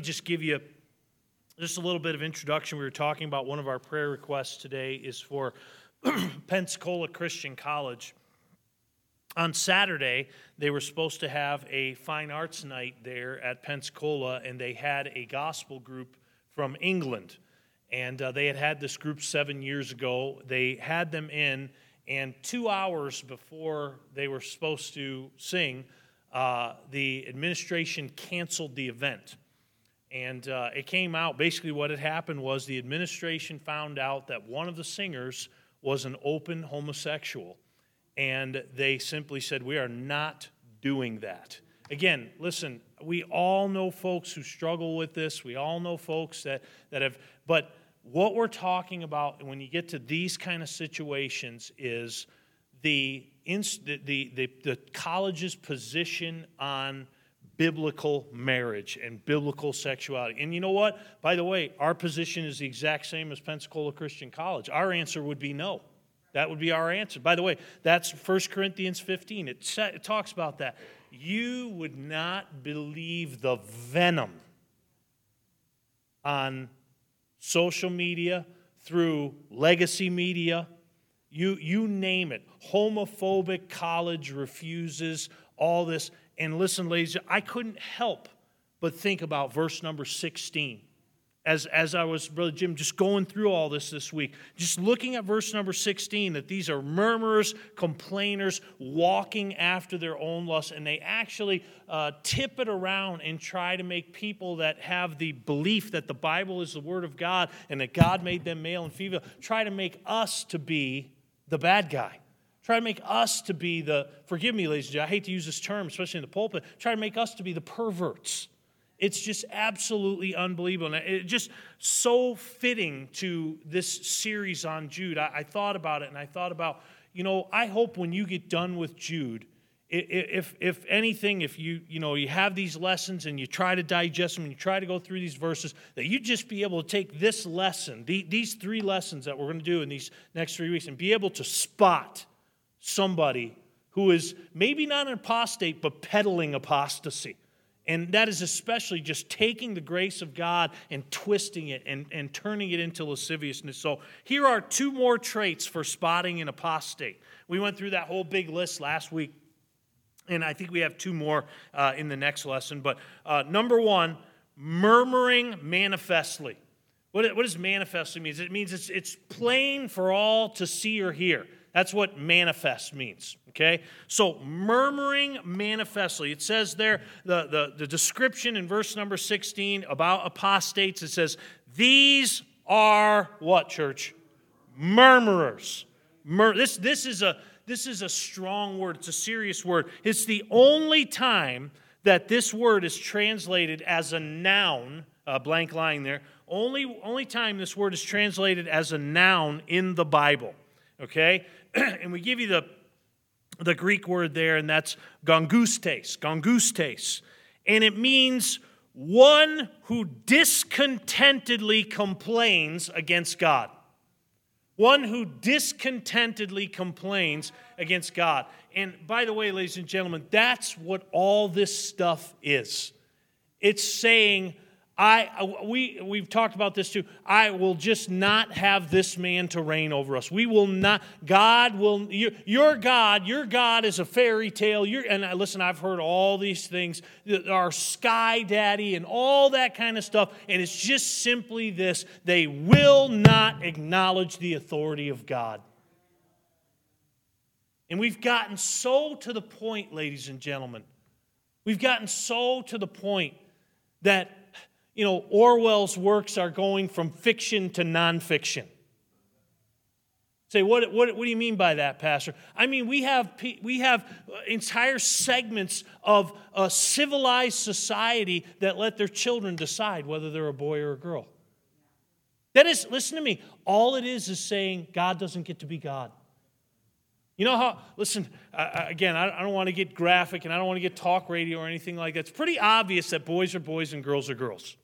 just give you just a little bit of introduction. We were talking about one of our prayer requests today is for Pensacola Christian College. On Saturday, they were supposed to have a fine arts night there at Pensacola, and they had a gospel group from England. And uh, they had had this group seven years ago. They had them in, and two hours before they were supposed to sing, uh, the administration canceled the event. And uh, it came out basically what had happened was the administration found out that one of the singers was an open homosexual. And they simply said, We are not doing that. Again, listen, we all know folks who struggle with this. We all know folks that, that have, but what we're talking about when you get to these kind of situations is the, the, the, the college's position on biblical marriage and biblical sexuality. And you know what? By the way, our position is the exact same as Pensacola Christian College. Our answer would be no. That would be our answer. By the way, that's 1 Corinthians 15. It, it talks about that. You would not believe the venom on social media, through legacy media, you, you name it. Homophobic college refuses, all this. And listen, ladies, I couldn't help but think about verse number 16. As, as I was, Brother Jim, just going through all this this week, just looking at verse number 16, that these are murmurers, complainers, walking after their own lusts, and they actually uh, tip it around and try to make people that have the belief that the Bible is the Word of God and that God made them male and female, try to make us to be the bad guy. Try to make us to be the, forgive me, ladies and gentlemen, I hate to use this term, especially in the pulpit, try to make us to be the perverts. It's just absolutely unbelievable. And it's just so fitting to this series on Jude. I, I thought about it and I thought about, you know, I hope when you get done with Jude, if, if anything, if you, you know, you have these lessons and you try to digest them and you try to go through these verses, that you just be able to take this lesson, these three lessons that we're going to do in these next three weeks, and be able to spot somebody who is maybe not an apostate, but peddling apostasy. And that is especially just taking the grace of God and twisting it and, and turning it into lasciviousness. So here are two more traits for spotting an apostate. We went through that whole big list last week, and I think we have two more uh, in the next lesson. But uh, number one, murmuring manifestly. What, what does manifestly mean? It means it's, it's plain for all to see or hear. That's what manifest means. Okay? So, murmuring manifestly. It says there, the, the, the description in verse number 16 about apostates, it says, These are what, church? Murmurers. Mur- this, this, is a, this is a strong word, it's a serious word. It's the only time that this word is translated as a noun, a blank line there, only, only time this word is translated as a noun in the Bible. Okay? and we give you the, the Greek word there, and that's gongustes, gongustes. And it means one who discontentedly complains against God. One who discontentedly complains against God. And by the way, ladies and gentlemen, that's what all this stuff is. It's saying, I, we, we've talked about this too. I will just not have this man to reign over us. We will not, God will, your, your God, your God is a fairy tale. And listen, I've heard all these things, our sky daddy and all that kind of stuff. And it's just simply this they will not acknowledge the authority of God. And we've gotten so to the point, ladies and gentlemen, we've gotten so to the point that you know, Orwell's works are going from fiction to nonfiction. Say, what, what, what do you mean by that, Pastor? I mean, we have, we have entire segments of a civilized society that let their children decide whether they're a boy or a girl. That is, listen to me, all it is is saying God doesn't get to be God. You know how, listen, uh, again, I, I don't want to get graphic and I don't want to get talk radio or anything like that. It's pretty obvious that boys are boys and girls are girls.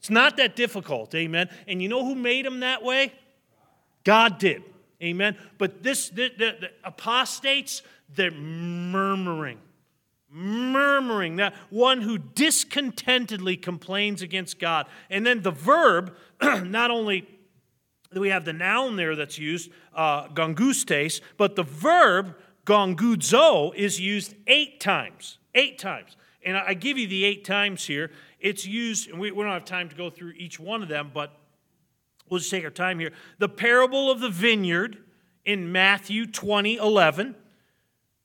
It's not that difficult, amen. And you know who made them that way? God did, amen. But this, the, the, the apostates, they're murmuring, murmuring, that one who discontentedly complains against God. And then the verb, not only do we have the noun there that's used, uh, gongustes, but the verb gongudzo is used eight times. Eight times. And I give you the eight times here. It's used, and we, we don't have time to go through each one of them, but we'll just take our time here. The parable of the vineyard in Matthew 20 11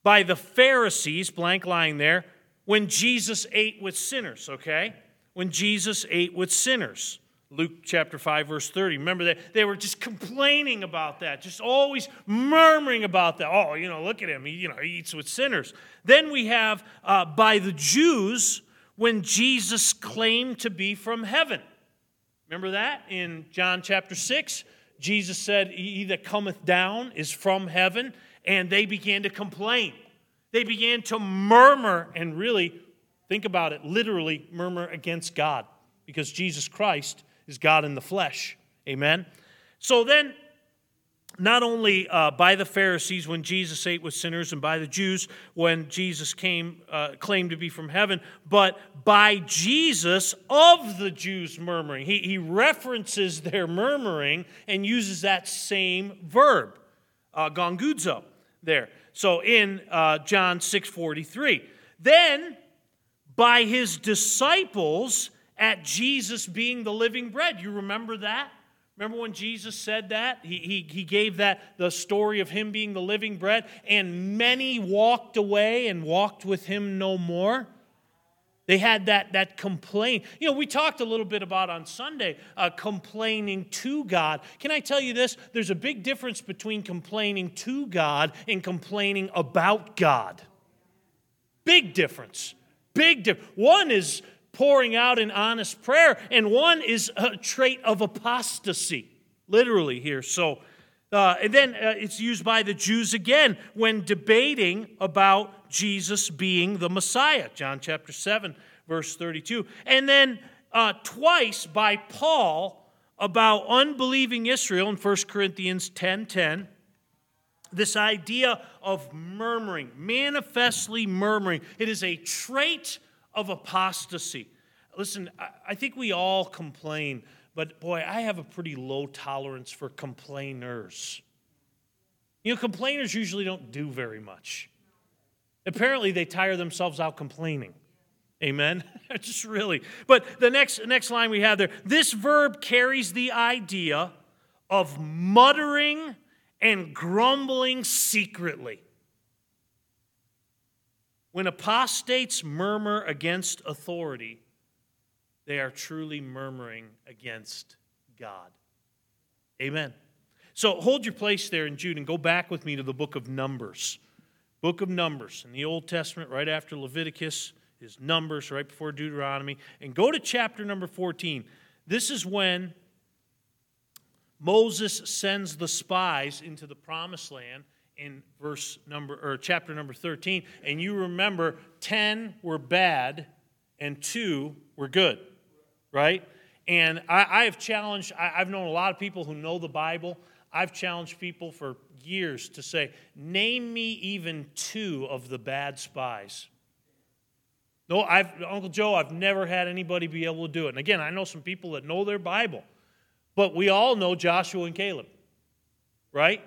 by the Pharisees, blank line there, when Jesus ate with sinners, okay? When Jesus ate with sinners. Luke chapter 5, verse 30. Remember that they were just complaining about that, just always murmuring about that. Oh, you know, look at him. He, you know, he eats with sinners. Then we have uh, by the Jews when Jesus claimed to be from heaven. Remember that in John chapter 6? Jesus said, He that cometh down is from heaven and they began to complain. They began to murmur and really, think about it, literally murmur against God because Jesus Christ is God in the flesh. Amen? So then, not only uh, by the Pharisees when Jesus ate with sinners and by the Jews when Jesus came, uh, claimed to be from heaven, but by Jesus of the Jews murmuring. He, he references their murmuring and uses that same verb, uh, there. So in uh, John 6:43. Then by his disciples at Jesus being the living bread. You remember that? Remember when Jesus said that? He, he, he gave that the story of him being the living bread, and many walked away and walked with him no more. They had that, that complaint. You know, we talked a little bit about on Sunday uh, complaining to God. Can I tell you this? There's a big difference between complaining to God and complaining about God. Big difference. Big difference. One is pouring out an honest prayer, and one is a trait of apostasy, literally here. So, uh, and then uh, it's used by the Jews again when debating about Jesus being the Messiah, John chapter 7, verse 32. And then uh, twice by Paul about unbelieving Israel in 1 Corinthians 10 10. This idea of murmuring, manifestly murmuring, it is a trait of apostasy. Listen, I think we all complain, but boy, I have a pretty low tolerance for complainers. You know, complainers usually don't do very much. Apparently, they tire themselves out complaining. Amen. Just really. But the next, next line we have there this verb carries the idea of muttering and grumbling secretly. When apostates murmur against authority, they are truly murmuring against God. Amen. So hold your place there in Jude and go back with me to the book of Numbers. Book of Numbers in the Old Testament, right after Leviticus, is Numbers, right before Deuteronomy. And go to chapter number 14. This is when Moses sends the spies into the promised land in verse number or chapter number 13 and you remember 10 were bad and 2 were good right? And i, I have challenged I, i've known a lot of people who know the bible. I've challenged people for years to say name me even two of the bad spies. No i've uncle joe i've never had anybody be able to do it. And again i know some people that know their bible but we all know joshua and caleb right?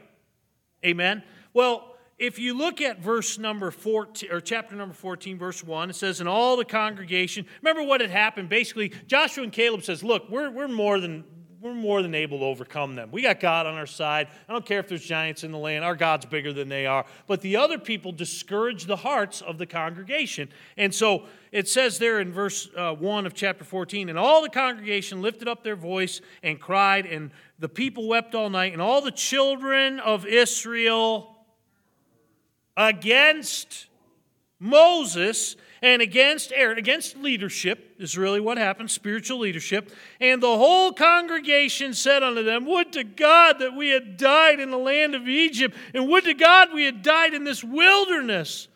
Amen well, if you look at verse number 14 or chapter number 14 verse 1 it says and all the congregation remember what had happened? Basically joshua and caleb says look we're, we're more than we're more than able to overcome them. We got god on our side. I don't care if there's giants in the land. Our god's bigger than they are. But the other people discourage the hearts of the congregation. And so it says there in verse uh, 1 of chapter 14 and all the congregation lifted up their voice and cried and the people wept all night and all the children of israel against Moses and against Aaron, against leadership, is really what happened, spiritual leadership. And the whole congregation said unto them, Would to God that we had died in the land of Egypt, and would to God we had died in this wilderness.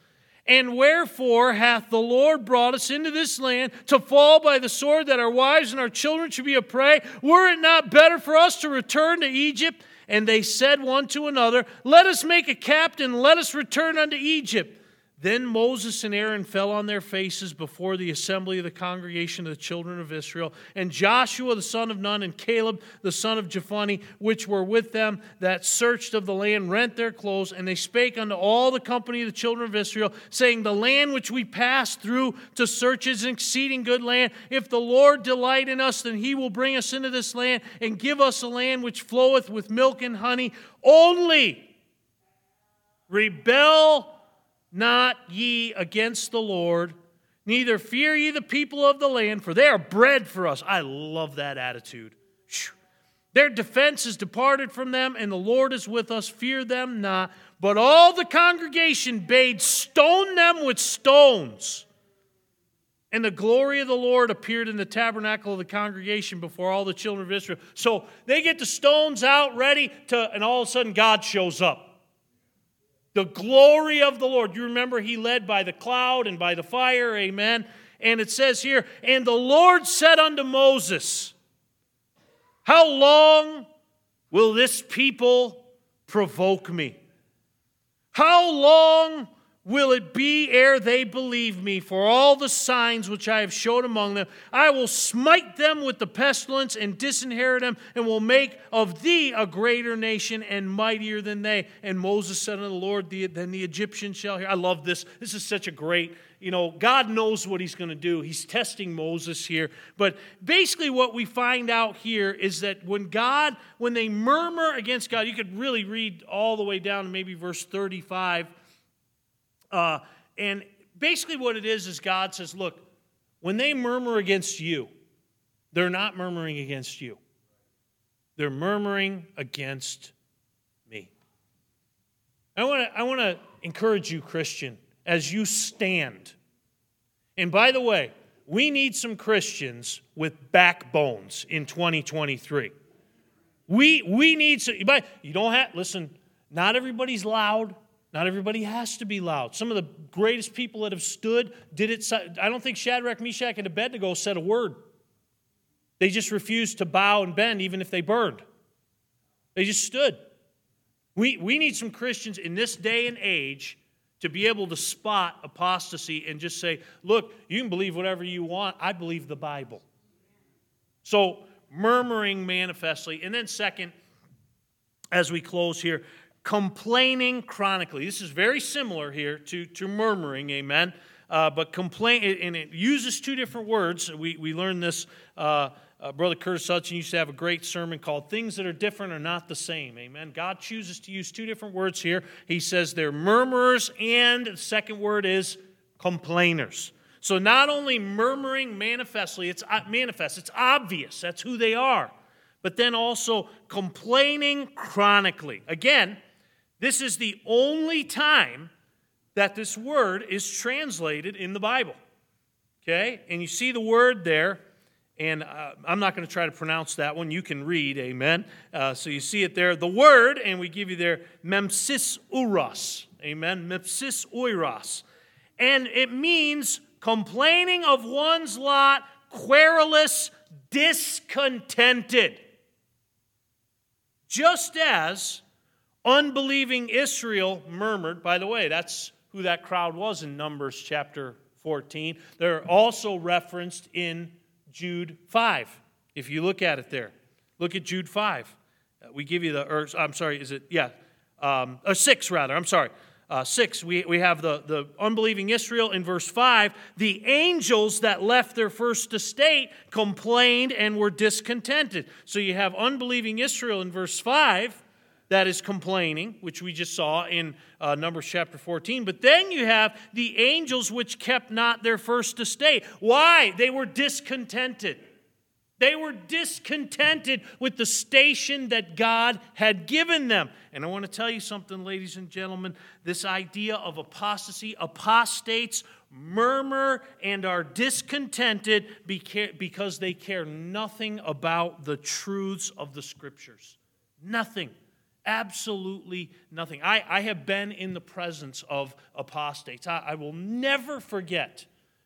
And wherefore hath the Lord brought us into this land to fall by the sword, that our wives and our children should be a prey? Were it not better for us to return to Egypt? And they said one to another, Let us make a captain, let us return unto Egypt. Then Moses and Aaron fell on their faces before the assembly of the congregation of the children of Israel. And Joshua the son of Nun and Caleb the son of Jephunneh, which were with them that searched of the land, rent their clothes. And they spake unto all the company of the children of Israel, saying, The land which we passed through to search is an exceeding good land. If the Lord delight in us, then he will bring us into this land and give us a land which floweth with milk and honey. Only rebel not ye against the Lord, neither fear ye the people of the land, for they are bread for us. I love that attitude. Their defense is departed from them, and the Lord is with us. Fear them not. But all the congregation bade stone them with stones. And the glory of the Lord appeared in the tabernacle of the congregation before all the children of Israel. So they get the stones out ready to, and all of a sudden God shows up. The glory of the Lord. You remember he led by the cloud and by the fire, amen. And it says here, and the Lord said unto Moses, How long will this people provoke me? How long will it be ere they believe me for all the signs which I have showed among them? I will smite them with the pestilence and disinherit them, and will make of thee a greater nation and mightier than they. And Moses said unto the Lord, Then the Egyptians shall hear. I love this. This is such a great, you know, God knows what he's going to do. He's testing Moses here. But basically, what we find out here is that when God, when they murmur against God, you could really read all the way down to maybe verse 35 uh, and basically, what it is is God says, Look, when they murmur against you, they're not murmuring against you, they're murmuring against me. I want to I want to encourage you, Christian, as you stand. And by the way, we need some Christians with backbones in 2023. We, we need some, you don't have, listen, not everybody's loud. Not everybody has to be loud. Some of the greatest people that have stood did it. I don't think Shadrach, Meshach, and Abednego said a word. They just refused to bow and bend even if they burned. They just stood. We, we need some Christians in this day and age to be able to spot apostasy and just say, look, you can believe whatever you want. I believe the Bible. So, murmuring manifestly. And then, second, as we close here, complaining chronically. This is very similar here to, to murmuring, amen. Uh, but complain, and it uses two different words. We, we learned this. Uh, uh, Brother Curtis Hudson used to have a great sermon called Things That Are Different Are Not the Same. Amen. God chooses to use two different words here. He says they're murmurers, and the second word is complainers. So not only murmuring manifestly, it's uh, manifest, it's obvious. That's who they are. But then also complaining chronically. Again, this is the only time that this word is translated in the Bible. Okay? And you see the word there, and uh, I'm not going to try to pronounce that one. You can read, amen. Uh, so you see it there. The word, and we give you there, memsis uros. Amen. Memsis uros. And it means complaining of one's lot, querulous, discontented. Just as Unbelieving Israel murmured. By the way, that's who that crowd was in Numbers chapter 14. They're also referenced in Jude 5, if you look at it there. Look at Jude 5. Uh, we give you the, or I'm sorry, is it, yeah, um, or 6 rather, I'm sorry. Uh, 6, we, we have the, the unbelieving Israel in verse 5. The angels that left their first estate complained and were discontented. So you have unbelieving Israel in verse 5 that is complaining, which we just saw in uh, Numbers chapter 14. But then you have the angels which kept not their first estate. Why? They were discontented. They were discontented with the station that God had given them. And I want to tell you something, ladies and gentlemen. This idea of apostasy, apostates murmur and are discontented because they care nothing about the truths of the scriptures. Nothing. Absolutely nothing. I, I have been in the presence of apostates. I, I will never forget,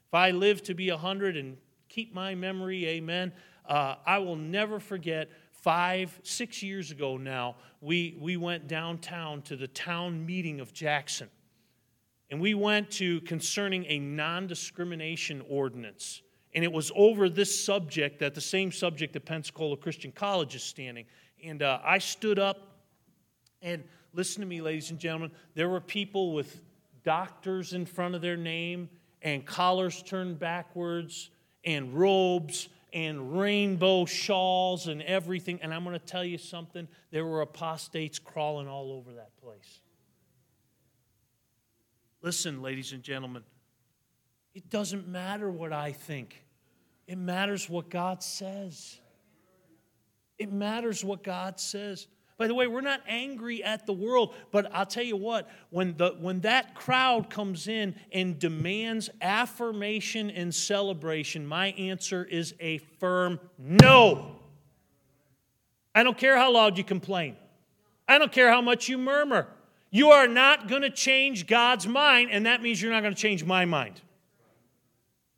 if I live to be 100 and keep my memory, amen, uh, I will never forget five, six years ago now, we, we went downtown to the town meeting of Jackson. and we went to concerning a non discrimination ordinance. And it was over this subject that the same subject that Pensacola Christian College is standing. And uh, I stood up and listen to me, ladies and gentlemen. There were people with doctors in front of their name and collars turned backwards and robes and rainbow shawls and everything. And I'm going to tell you something there were apostates crawling all over that place. Listen, ladies and gentlemen, it doesn't matter what I think, it matters what God says. It matters what God says. By the way, we're not angry at the world, but I'll tell you what, when, the, when that crowd comes in and demands affirmation and celebration, my answer is a firm no. I don't care how loud you complain, I don't care how much you murmur. You are not going to change God's mind, and that means you're not going to change my mind.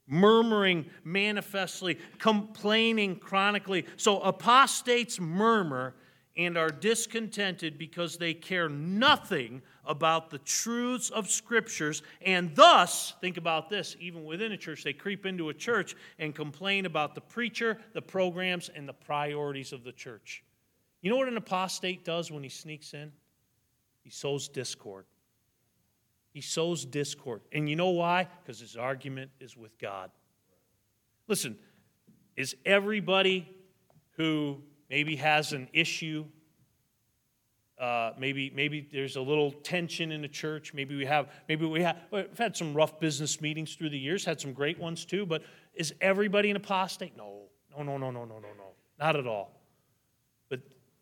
Murmuring manifestly, complaining chronically. So apostates murmur and are discontented because they care nothing about the truths of scriptures. And thus think about this even within a church they creep into a church and complain about the preacher the programs and the priorities of the church. You know what an apostate does when he sneaks in? He sows discord. He sows discord. And you know why? Because his argument is with god. Listen is everybody who maybe has an issue. Uh, maybe maybe there's a little tension in the church. Maybe we have maybe we have we've had some rough business meetings through the years. Had some great ones too. But is everybody an apostate? No, no, no, no, no, no, no, no, not at all.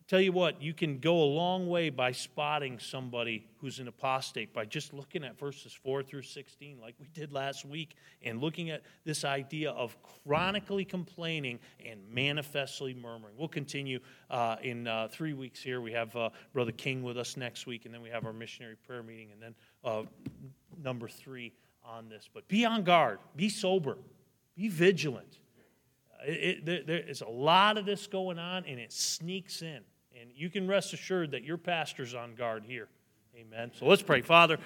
Tell you what, you can go a long way by spotting somebody who's an apostate by just looking at verses 4 through 16, like we did last week, and looking at this idea of chronically complaining and manifestly murmuring. We'll continue uh, in uh, three weeks here. We have uh, Brother King with us next week, and then we have our missionary prayer meeting, and then uh, number three on this. But be on guard, be sober, be vigilant. It, it, there, there's a lot of this going on, and it sneaks in. You can rest assured that your pastor's on guard here. Amen. So let's pray. Father,